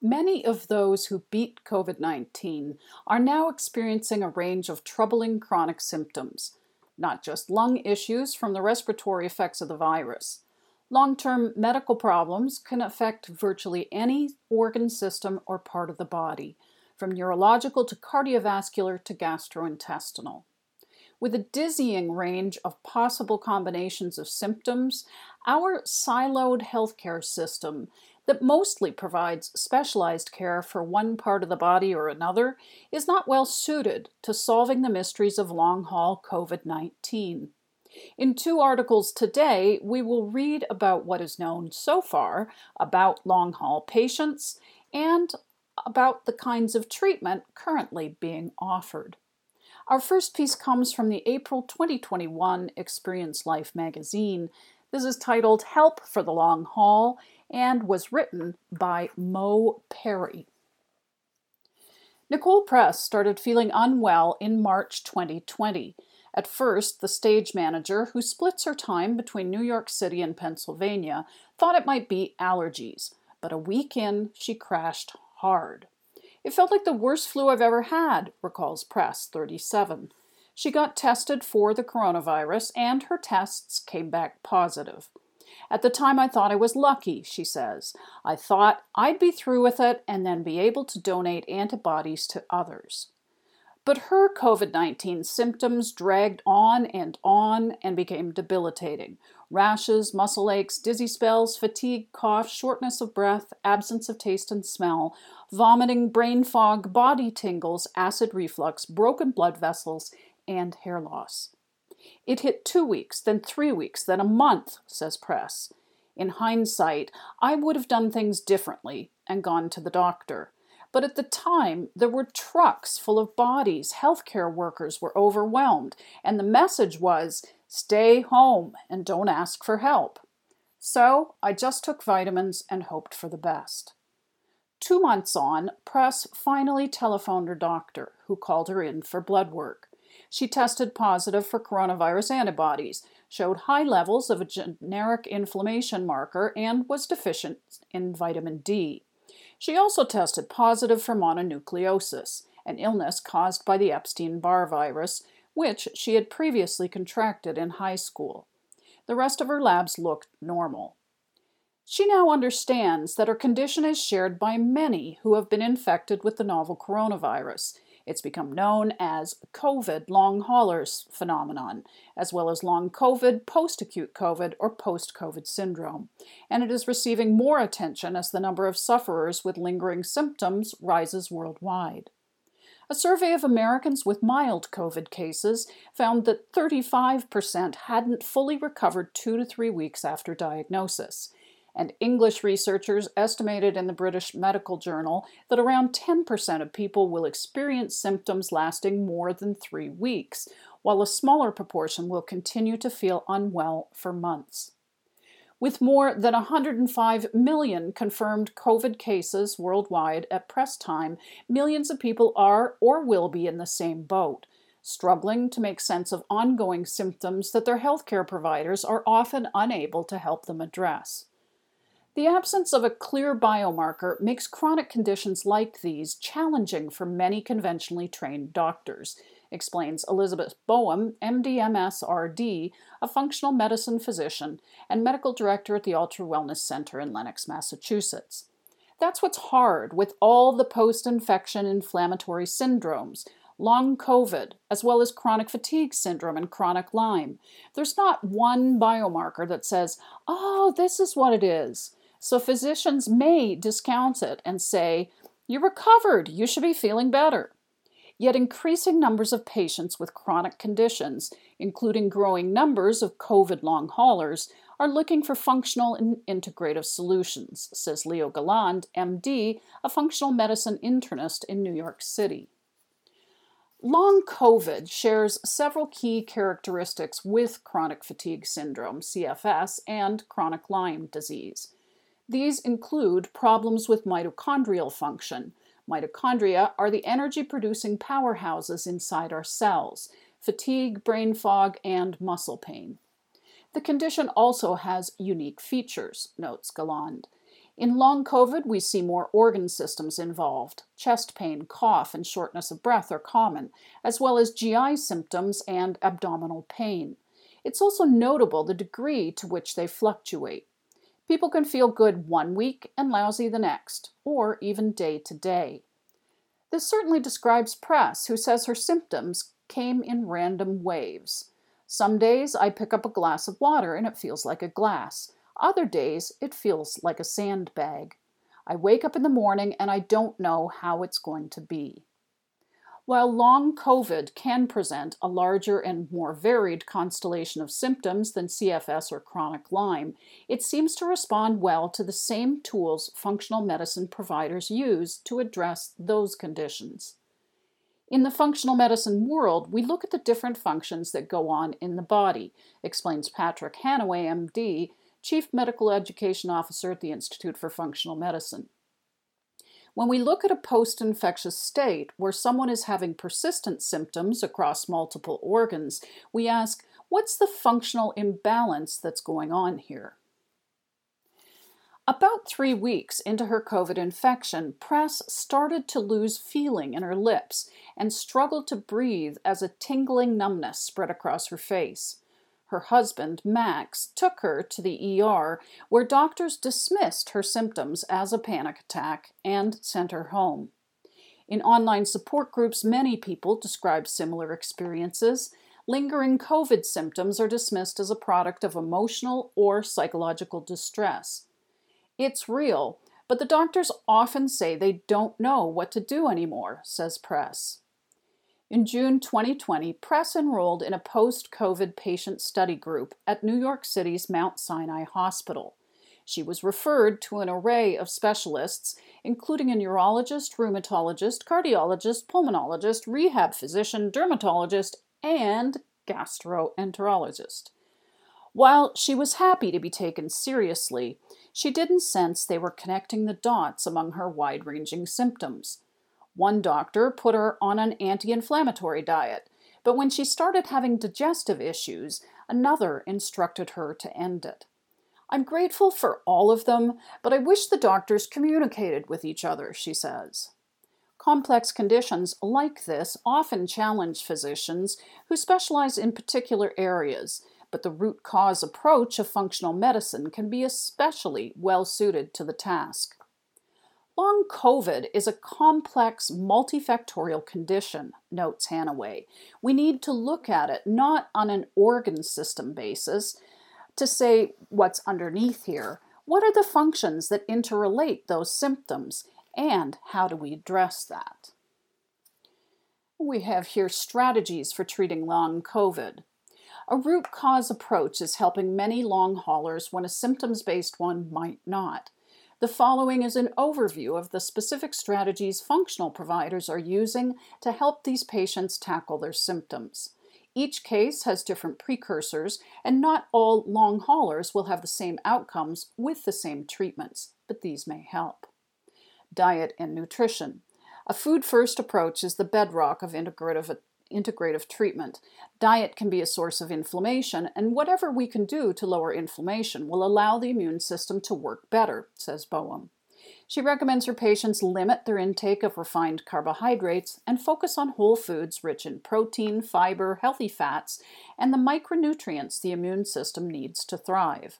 Many of those who beat COVID 19 are now experiencing a range of troubling chronic symptoms, not just lung issues from the respiratory effects of the virus. Long term medical problems can affect virtually any organ system or part of the body, from neurological to cardiovascular to gastrointestinal. With a dizzying range of possible combinations of symptoms, our siloed healthcare system that mostly provides specialized care for one part of the body or another is not well suited to solving the mysteries of long haul COVID 19. In two articles today, we will read about what is known so far about long haul patients and about the kinds of treatment currently being offered. Our first piece comes from the April 2021 Experience Life magazine. This is titled Help for the Long Haul and was written by Mo Perry. Nicole Press started feeling unwell in March 2020. At first, the stage manager, who splits her time between New York City and Pennsylvania, thought it might be allergies, but a week in, she crashed hard. It felt like the worst flu I've ever had, recalls Press 37. She got tested for the coronavirus, and her tests came back positive. At the time, I thought I was lucky, she says. I thought I'd be through with it and then be able to donate antibodies to others. But her COVID 19 symptoms dragged on and on and became debilitating rashes, muscle aches, dizzy spells, fatigue, cough, shortness of breath, absence of taste and smell, vomiting, brain fog, body tingles, acid reflux, broken blood vessels, and hair loss. It hit two weeks, then three weeks, then a month, says Press. In hindsight, I would have done things differently and gone to the doctor. But at the time, there were trucks full of bodies. Healthcare workers were overwhelmed, and the message was stay home and don't ask for help. So I just took vitamins and hoped for the best. Two months on, Press finally telephoned her doctor, who called her in for blood work. She tested positive for coronavirus antibodies, showed high levels of a generic inflammation marker, and was deficient in vitamin D. She also tested positive for mononucleosis, an illness caused by the Epstein Barr virus, which she had previously contracted in high school. The rest of her labs looked normal. She now understands that her condition is shared by many who have been infected with the novel coronavirus, it's become known as COVID long haulers phenomenon, as well as long COVID, post acute COVID, or post COVID syndrome. And it is receiving more attention as the number of sufferers with lingering symptoms rises worldwide. A survey of Americans with mild COVID cases found that 35% hadn't fully recovered two to three weeks after diagnosis, and English researchers estimated in the British Medical Journal that around 10% of people will experience symptoms lasting more than three weeks, while a smaller proportion will continue to feel unwell for months. With more than 105 million confirmed COVID cases worldwide at press time, millions of people are or will be in the same boat, struggling to make sense of ongoing symptoms that their healthcare providers are often unable to help them address. The absence of a clear biomarker makes chronic conditions like these challenging for many conventionally trained doctors, explains Elizabeth Boham, MD-MSRD, a functional medicine physician and medical director at the UltraWellness Center in Lenox, Massachusetts. That's what's hard with all the post infection inflammatory syndromes, long COVID, as well as chronic fatigue syndrome and chronic Lyme. There's not one biomarker that says, oh, this is what it is. So physicians may discount it and say, You recovered, you should be feeling better. Yet increasing numbers of patients with chronic conditions, including growing numbers of COVID long haulers, are looking for functional and integrative solutions, says Leo Galland, MD, a functional medicine internist in New York City. Long COVID shares several key characteristics with chronic fatigue syndrome, CFS, and chronic Lyme disease. These include problems with mitochondrial function. Mitochondria are the energy producing powerhouses inside our cells, fatigue, brain fog, and muscle pain. The condition also has unique features, notes Galland. In long COVID, we see more organ systems involved. Chest pain, cough, and shortness of breath are common, as well as GI symptoms and abdominal pain. It's also notable the degree to which they fluctuate. People can feel good one week and lousy the next, or even day to day. This certainly describes Press, who says her symptoms came in random waves. Some days I pick up a glass of water and it feels like a glass. Other days, it feels like a sandbag. I wake up in the morning and I don't know how it's going to be. While long COVID can present a larger and more varied constellation of symptoms than CFS or chronic Lyme, it seems to respond well to the same tools functional medicine providers use to address those conditions. In the functional medicine world, we look at the different functions that go on in the body, explains Patrick Hanaway, MD, Chief Medical Education Officer at the Institute for Functional Medicine. When we look at a post infectious state where someone is having persistent symptoms across multiple organs, we ask, what's the functional imbalance that's going on here? About three weeks into her COVID infection, Press started to lose feeling in her lips and struggled to breathe as a tingling numbness spread across her face her husband, Max, took her to the ER, where doctors dismissed her symptoms as a panic attack and sent her home. In online support groups, many people describe similar experiences. Lingering COVID symptoms are dismissed as a product of emotional or psychological distress. It's real, but the doctors often say they don't know what to do anymore, says Press. In June 2020, Press enrolled in a post COVID patient study group at New York City's Mount Sinai Hospital. She was referred to an array of specialists, including a neurologist, rheumatologist, cardiologist, pulmonologist, rehab physician, dermatologist, and gastroenterologist. While she was happy to be taken seriously, she didn't sense they were connecting the dots among her wide ranging symptoms. One doctor put her on an anti inflammatory diet, but when she started having digestive issues, another instructed her to end it. I'm grateful for all of them, but I wish the doctors communicated with each other, she says. Complex conditions like this often challenge physicians who specialize in particular areas, but the root cause approach of functional medicine can be especially well suited to the task. Long COVID is a complex, multifactorial condition, notes Hanaway. We need to look at it not on an organ system basis to say what's underneath here. What are the functions that interrelate those symptoms, and how do we address that? We have here strategies for treating long COVID. A root cause approach is helping many long haulers when a symptoms based one might not. The following is an overview of the specific strategies functional providers are using to help these patients tackle their symptoms. Each case has different precursors, and not all long haulers will have the same outcomes with the same treatments, but these may help. Diet and nutrition. A food first approach is the bedrock of integrative integrative treatment. Diet can be a source of inflammation, and whatever we can do to lower inflammation will allow the immune system to work better, says Boham. She recommends her patients limit their intake of refined carbohydrates and focus on whole foods rich in protein, fiber, healthy fats, and the micronutrients the immune system needs to thrive.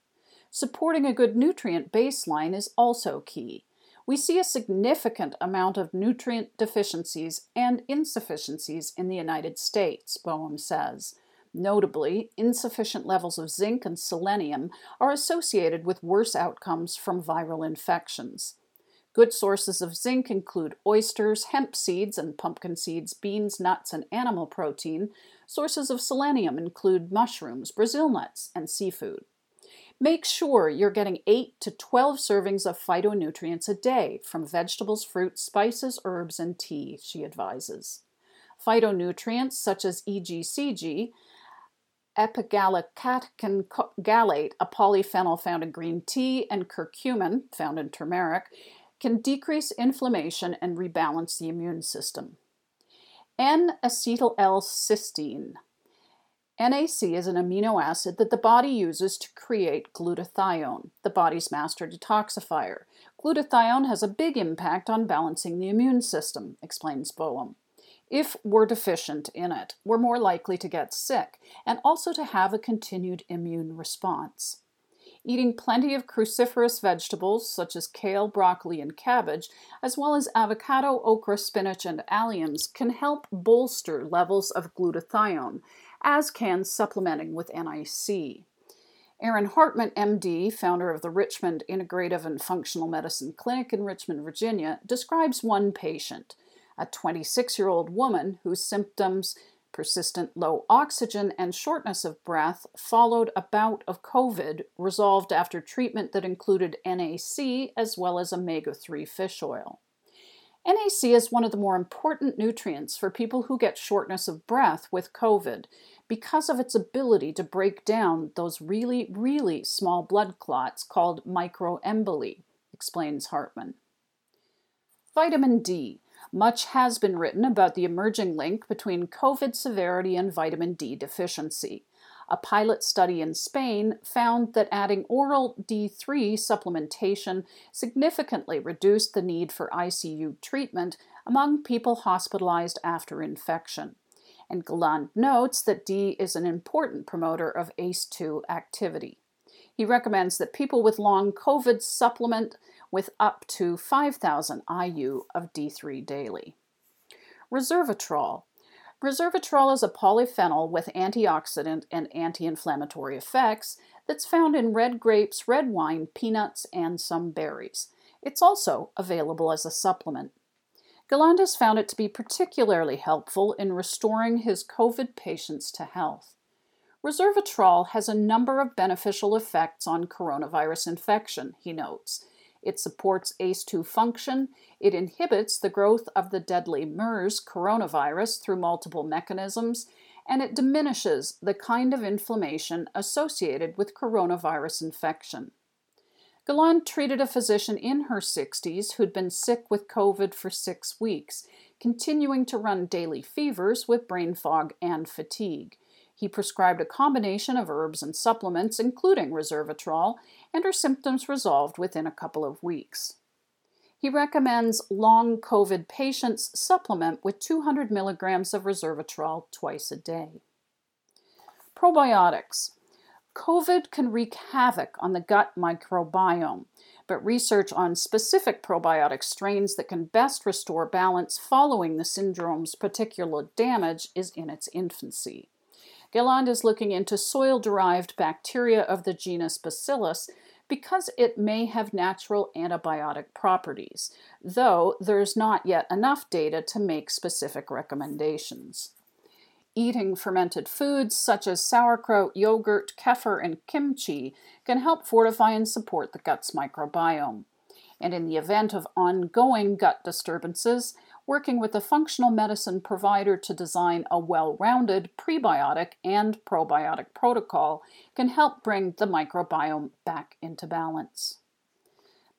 Supporting a good nutrient baseline is also key we see a significant amount of nutrient deficiencies and insufficiencies in the United States, Boham says. Notably, insufficient levels of zinc and selenium are associated with worse outcomes from viral infections. Good sources of zinc include oysters, hemp seeds and pumpkin seeds, beans, nuts, and animal protein. Sources of selenium include mushrooms, Brazil nuts, and seafood. Make sure you're getting 8 to 12 servings of phytonutrients a day from vegetables, fruits, spices, herbs, and tea, she advises. Phytonutrients such as EGCG, epigallocatechin a polyphenol found in green tea, and curcumin, found in turmeric, can decrease inflammation and rebalance the immune system. N acetyl L cysteine NAC is an amino acid that the body uses to create glutathione, the body's master detoxifier. Glutathione has a big impact on balancing the immune system, explains Boham. If we're deficient in it, we're more likely to get sick and also to have a continued immune response. Eating plenty of cruciferous vegetables such as kale, broccoli, and cabbage, as well as avocado, okra, spinach, and alliums, can help bolster levels of glutathione, as can supplementing with NAC. Aaron Hartman, MD, founder of the Richmond Integrative and Functional Medicine Clinic in Richmond, Virginia, describes one patient a 26 year old woman whose symptoms persistent low oxygen and shortness of breath followed a bout of COVID resolved after treatment that included NAC as well as omega 3 fish oil. NAC is one of the more important nutrients for people who get shortness of breath with COVID because of its ability to break down those really, really small blood clots called microemboli, explains Hartman. Vitamin D much has been written about the emerging link between COVID severity and vitamin D deficiency. A pilot study in Spain found that adding oral D3 supplementation significantly reduced the need for ICU treatment among people hospitalized after infection. And Galland notes that D is an important promoter of ACE2 activity. He recommends that people with long COVID supplement with up to 5,000 IU of D3 daily. Resveratrol. Resveratrol is a polyphenol with antioxidant and anti inflammatory effects that's found in red grapes, red wine, peanuts, and some berries. It's also available as a supplement. Galland has found it to be particularly helpful in restoring his COVID patients to health. Resveratrol has a number of beneficial effects on coronavirus infection, he notes, it supports ACE2 function. It inhibits the growth of the deadly MERS coronavirus through multiple mechanisms. And it diminishes the kind of inflammation associated with coronavirus infection. Galland treated a physician in her 60s who'd been sick with COVID for six weeks, continuing to run daily fevers with brain fog and fatigue. He prescribed a combination of herbs and supplements, including resveratrol, and her symptoms resolved within a couple of weeks. He recommends long COVID patients supplement with 200 milligrams of resveratrol twice a day. Probiotics. COVID can wreak havoc on the gut microbiome, but research on specific probiotic strains that can best restore balance following the syndrome's particular damage is in its infancy. Galland is looking into soil derived bacteria of the genus Bacillus because it may have natural antibiotic properties, though there's not yet enough data to make specific recommendations. Eating fermented foods such as sauerkraut, yogurt, kefir, and kimchi can help fortify and support the gut's microbiome. And in the event of ongoing gut disturbances, working with a functional medicine provider to design a well rounded prebiotic and probiotic protocol can help bring the microbiome back into balance.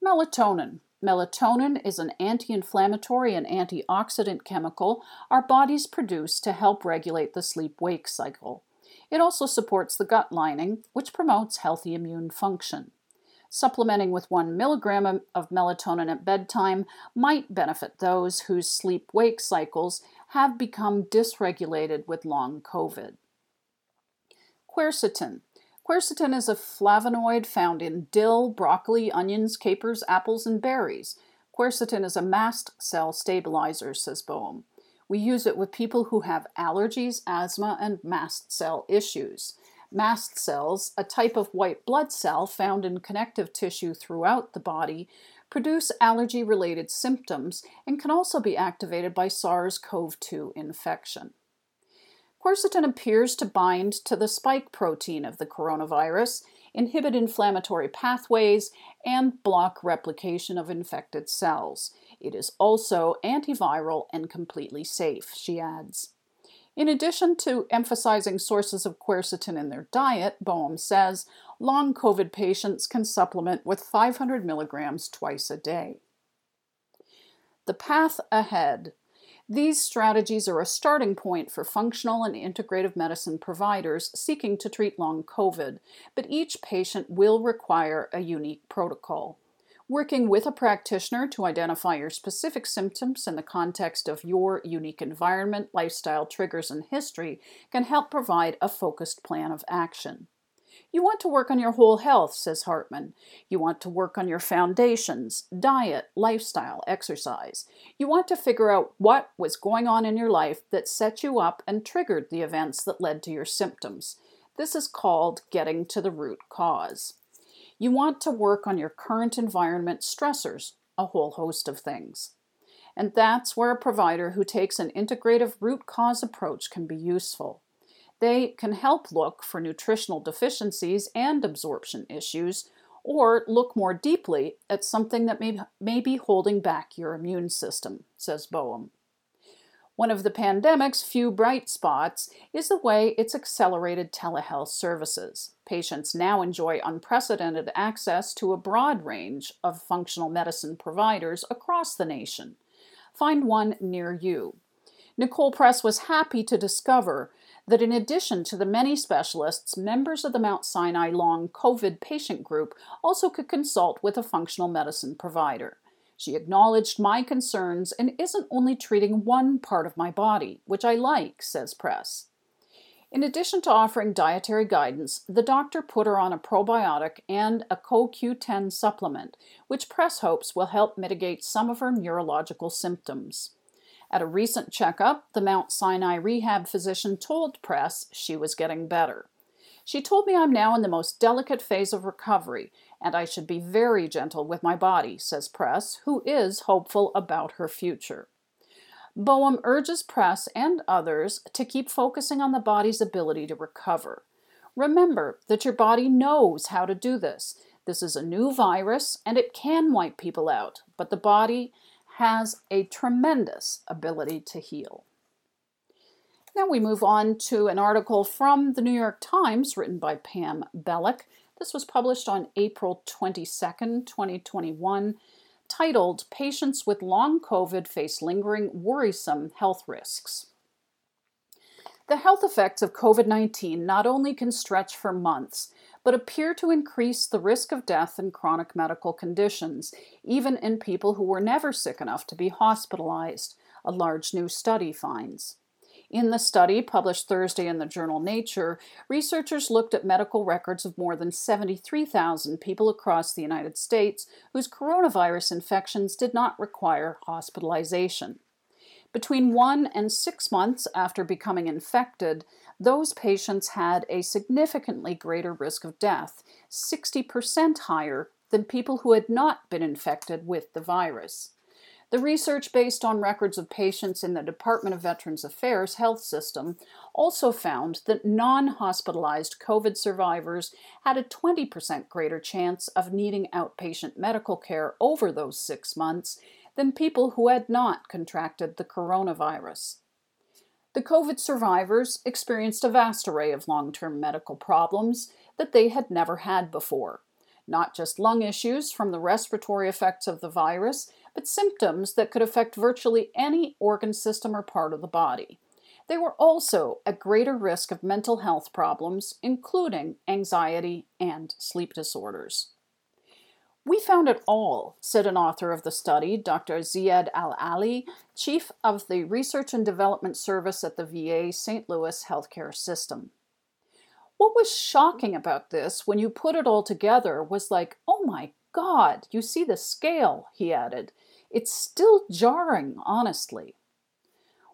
Melatonin. Melatonin is an anti inflammatory and antioxidant chemical our bodies produce to help regulate the sleep wake cycle. It also supports the gut lining, which promotes healthy immune function. Supplementing with 1 milligram of melatonin at bedtime might benefit those whose sleep wake cycles have become dysregulated with long COVID. Quercetin. Quercetin is a flavonoid found in dill, broccoli, onions, capers, apples, and berries. Quercetin is a mast cell stabilizer, says Boham. We use it with people who have allergies, asthma, and mast cell issues. Mast cells, a type of white blood cell found in connective tissue throughout the body, produce allergy related symptoms and can also be activated by SARS CoV 2 infection. Quercetin appears to bind to the spike protein of the coronavirus, inhibit inflammatory pathways, and block replication of infected cells. It is also antiviral and completely safe, she adds. In addition to emphasizing sources of quercetin in their diet, Boham says long COVID patients can supplement with 500 milligrams twice a day. The path ahead. These strategies are a starting point for functional and integrative medicine providers seeking to treat long COVID, but each patient will require a unique protocol. Working with a practitioner to identify your specific symptoms in the context of your unique environment, lifestyle triggers, and history can help provide a focused plan of action. You want to work on your whole health, says Hartman. You want to work on your foundations, diet, lifestyle, exercise. You want to figure out what was going on in your life that set you up and triggered the events that led to your symptoms. This is called getting to the root cause. You want to work on your current environment stressors, a whole host of things. And that's where a provider who takes an integrative root cause approach can be useful. They can help look for nutritional deficiencies and absorption issues, or look more deeply at something that may, may be holding back your immune system, says Boham. One of the pandemic's few bright spots is the way it's accelerated telehealth services. Patients now enjoy unprecedented access to a broad range of functional medicine providers across the nation. Find one near you. Nicole Press was happy to discover that in addition to the many specialists, members of the Mount Sinai Long COVID patient group also could consult with a functional medicine provider. She acknowledged my concerns and isn't only treating one part of my body, which I like, says Press. In addition to offering dietary guidance, the doctor put her on a probiotic and a CoQ10 supplement, which Press hopes will help mitigate some of her neurological symptoms. At a recent checkup, the Mount Sinai rehab physician told Press she was getting better. She told me I'm now in the most delicate phase of recovery, and I should be very gentle with my body, says Press, who is hopeful about her future. Boham urges Press and others to keep focusing on the body's ability to recover. Remember that your body knows how to do this. This is a new virus and it can wipe people out, but the body has a tremendous ability to heal. Now we move on to an article from the New York Times written by Pam Belluck. This was published on April 22nd, 2021, titled Patients with Long COVID Face Lingering Worrisome Health Risks. The health effects of COVID 19 not only can stretch for months, but appear to increase the risk of death and chronic medical conditions, even in people who were never sick enough to be hospitalized, a large new study finds. In the study, published Thursday in the journal Nature, researchers looked at medical records of more than 73,000 people across the United States whose coronavirus infections did not require hospitalization. Between one and six months after becoming infected, those patients had a significantly greater risk of death, 60% higher than people who had not been infected with the virus. The research, based on records of patients in the Department of Veterans Affairs health system, also found that non hospitalized COVID survivors had a 20% greater chance of needing outpatient medical care over those six months than people who had not contracted the coronavirus. The COVID survivors experienced a vast array of long term medical problems that they had never had before. Not just lung issues from the respiratory effects of the virus, but symptoms that could affect virtually any organ system or part of the body. They were also at greater risk of mental health problems, including anxiety and sleep disorders. We found it all, said an author of the study, Dr. Ziyad Al-Aly, chief of the Research and Development Service at the VA St. Louis Healthcare System. What was shocking about this when you put it all together was like, oh my God, you see the scale, he added. It's still jarring, honestly.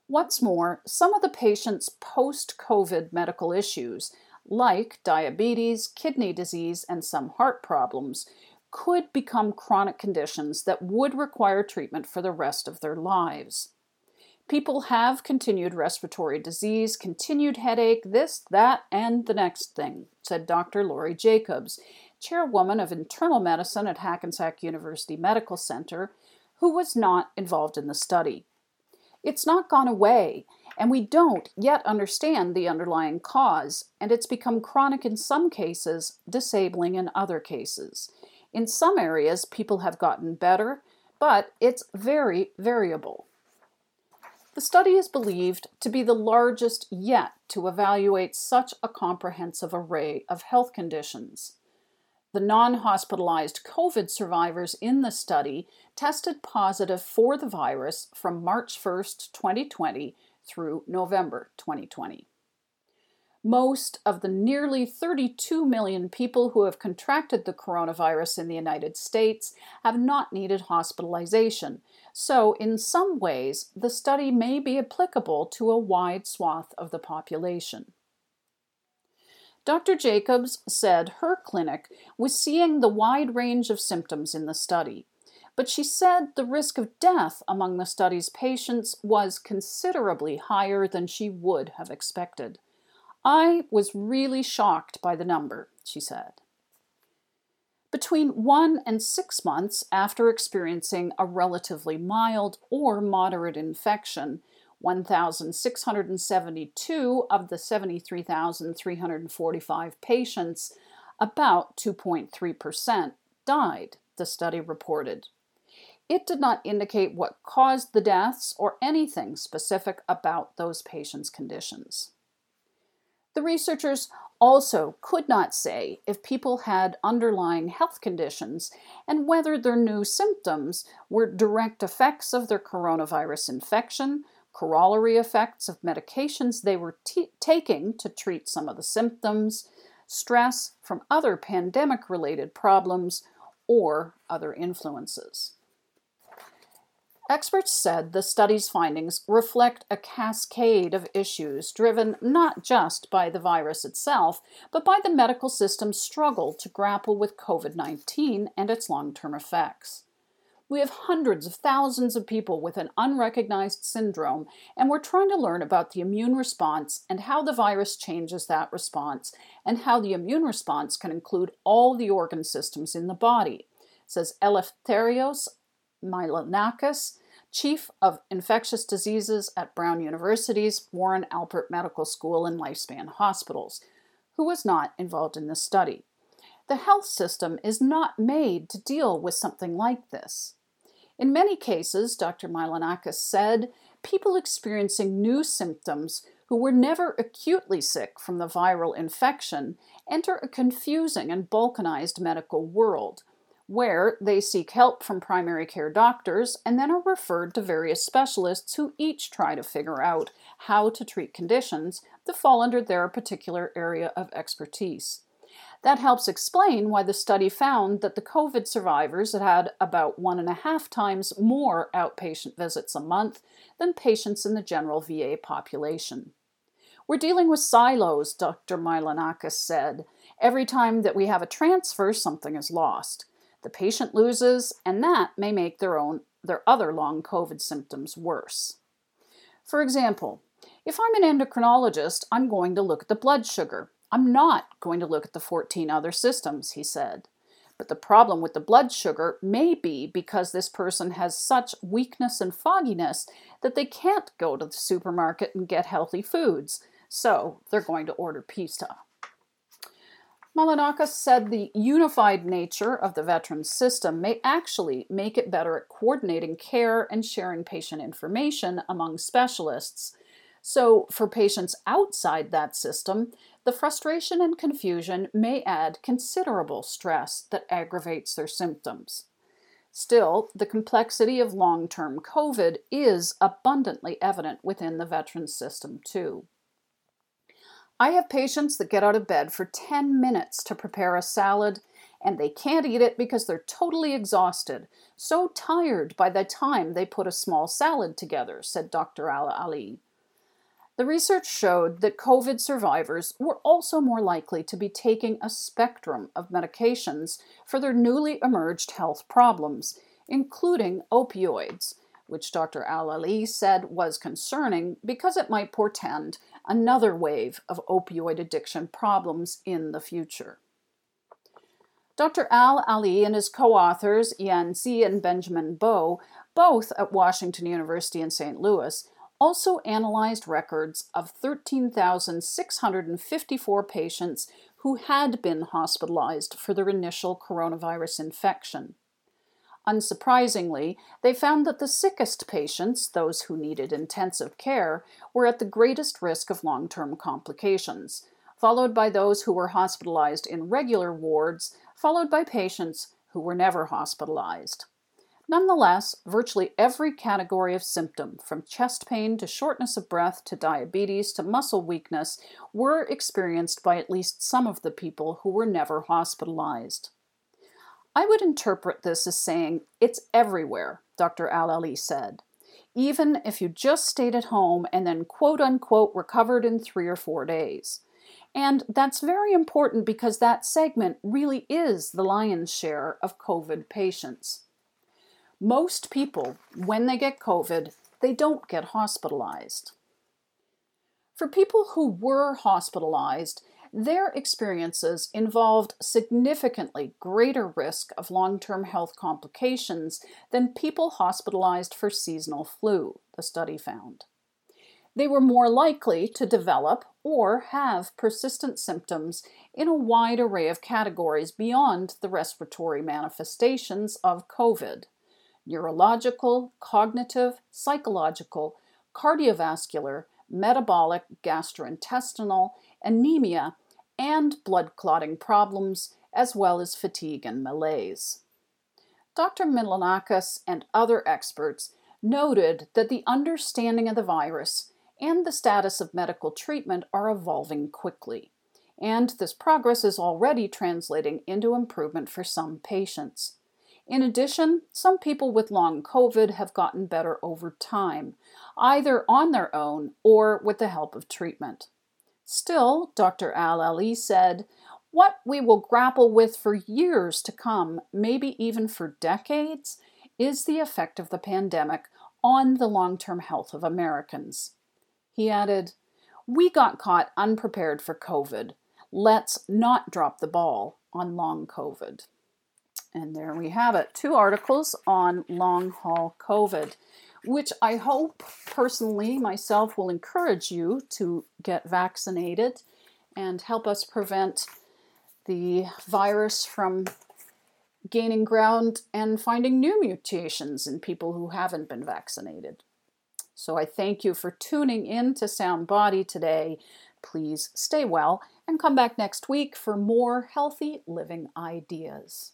What's more, some of the patient's post COVID medical issues, like diabetes, kidney disease, and some heart problems, could become chronic conditions that would require treatment for the rest of their lives. People have continued respiratory disease, continued headache, this, that, and the next thing, said Dr. Laurie Jacobs, chairwoman of internal medicine at Hackensack University Medical Center, who was not involved in the study. It's not gone away, and we don't yet understand the underlying cause, and it's become chronic in some cases, disabling in other cases. In some areas, people have gotten better, but it's very variable. The study is believed to be the largest yet to evaluate such a comprehensive array of health conditions. The non hospitalized COVID survivors in the study tested positive for the virus from March 1, 2020 through November 2020. Most of the nearly 32 million people who have contracted the coronavirus in the United States have not needed hospitalization, so in some ways the study may be applicable to a wide swath of the population. Dr. Jacobs said her clinic was seeing the wide range of symptoms in the study, but she said the risk of death among the study's patients was considerably higher than she would have expected. I was really shocked by the number, she said. Between one and six months after experiencing a relatively mild or moderate infection, 1,672 of the 73,345 patients, about 2.3%, died, the study reported. It did not indicate what caused the deaths or anything specific about those patients' conditions. The researchers also could not say if people had underlying health conditions and whether their new symptoms were direct effects of their coronavirus infection corollary effects of medications they were t- taking to treat some of the symptoms, stress from other pandemic related problems, or other influences. Experts said the study's findings reflect a cascade of issues driven not just by the virus itself, but by the medical system's struggle to grapple with COVID 19 and its long term effects. We have hundreds of thousands of people with an unrecognized syndrome, and we're trying to learn about the immune response and how the virus changes that response, and how the immune response can include all the organ systems in the body, says Eleftherios Mylonakis, Chief of Infectious Diseases at Brown University's Warren Alpert Medical School and Lifespan Hospitals, who was not involved in this study. The health system is not made to deal with something like this. In many cases, Dr. Mylonakis said, people experiencing new symptoms who were never acutely sick from the viral infection enter a confusing and balkanized medical world, where they seek help from primary care doctors and then are referred to various specialists who each try to figure out how to treat conditions that fall under their particular area of expertise. That helps explain why the study found that the COVID survivors had had about one and a half times more outpatient visits a month than patients in the general VA population. We're dealing with silos, Dr. Mylonakis said. Every time that we have a transfer, something is lost. The patient loses, and that may make their own their other long COVID symptoms worse. For example, if I'm an endocrinologist, I'm going to look at the blood sugar. I'm not going to look at the 14 other systems, he said. But the problem with the blood sugar may be because this person has such weakness and fogginess that they can't go to the supermarket and get healthy foods, so they're going to order pizza. Mylonakis said the unified nature of the veterans system may actually make it better at coordinating care and sharing patient information among specialists. So, for patients outside that system, the frustration and confusion may add considerable stress that aggravates their symptoms. Still, the complexity of long term COVID is abundantly evident within the veterans system, too. I have patients that get out of bed for 10 minutes to prepare a salad, and they can't eat it because they're totally exhausted, so tired by the time they put a small salad together, said Dr. Al-Aly. The research showed that COVID survivors were also more likely to be taking a spectrum of medications for their newly emerged health problems, including opioids, which Dr. Al-Aly said was concerning because it might portend another wave of opioid addiction problems in the future. Dr. Al-Aly and his co authors, Yan Xie and Benjamin Bowe, both at Washington University in St. Louis, also analyzed records of 13,654 patients who had been hospitalized for their initial coronavirus infection. Unsurprisingly, they found that the sickest patients, those who needed intensive care, were at the greatest risk of long term complications, followed by those who were hospitalized in regular wards, followed by patients who were never hospitalized. Nonetheless, virtually every category of symptom, from chest pain to shortness of breath to diabetes to muscle weakness, were experienced by at least some of the people who were never hospitalized. I would interpret this as saying, it's everywhere, Dr. Al-Aly said. Even if you just stayed at home and then quote unquote recovered in three or four days. And that's very important because that segment really is the lion's share of COVID patients. Most people, when they get COVID, they don't get hospitalized. For people who were hospitalized, their experiences involved significantly greater risk of long term health complications than people hospitalized for seasonal flu, the study found. They were more likely to develop or have persistent symptoms in a wide array of categories beyond the respiratory manifestations of COVID neurological, cognitive, psychological, cardiovascular, metabolic, gastrointestinal, anemia, and blood clotting problems, as well as fatigue and malaise. Dr. Mylonakis and other experts noted that the understanding of the virus and the status of medical treatment are evolving quickly, and this progress is already translating into improvement for some patients. In addition, some people with long COVID have gotten better over time, either on their own or with the help of treatment. Still, Dr. Al-Aly said, what we will grapple with for years to come, maybe even for decades, is the effect of the pandemic on the long term health of Americans. He added, We got caught unprepared for COVID. Let's not drop the ball on long COVID. And there we have it two articles on long haul COVID, which I hope personally myself will encourage you to get vaccinated and help us prevent the virus from gaining ground and finding new mutations in people who haven't been vaccinated. So I thank you for tuning in to Sound Body today. Please stay well and come back next week for more healthy living ideas.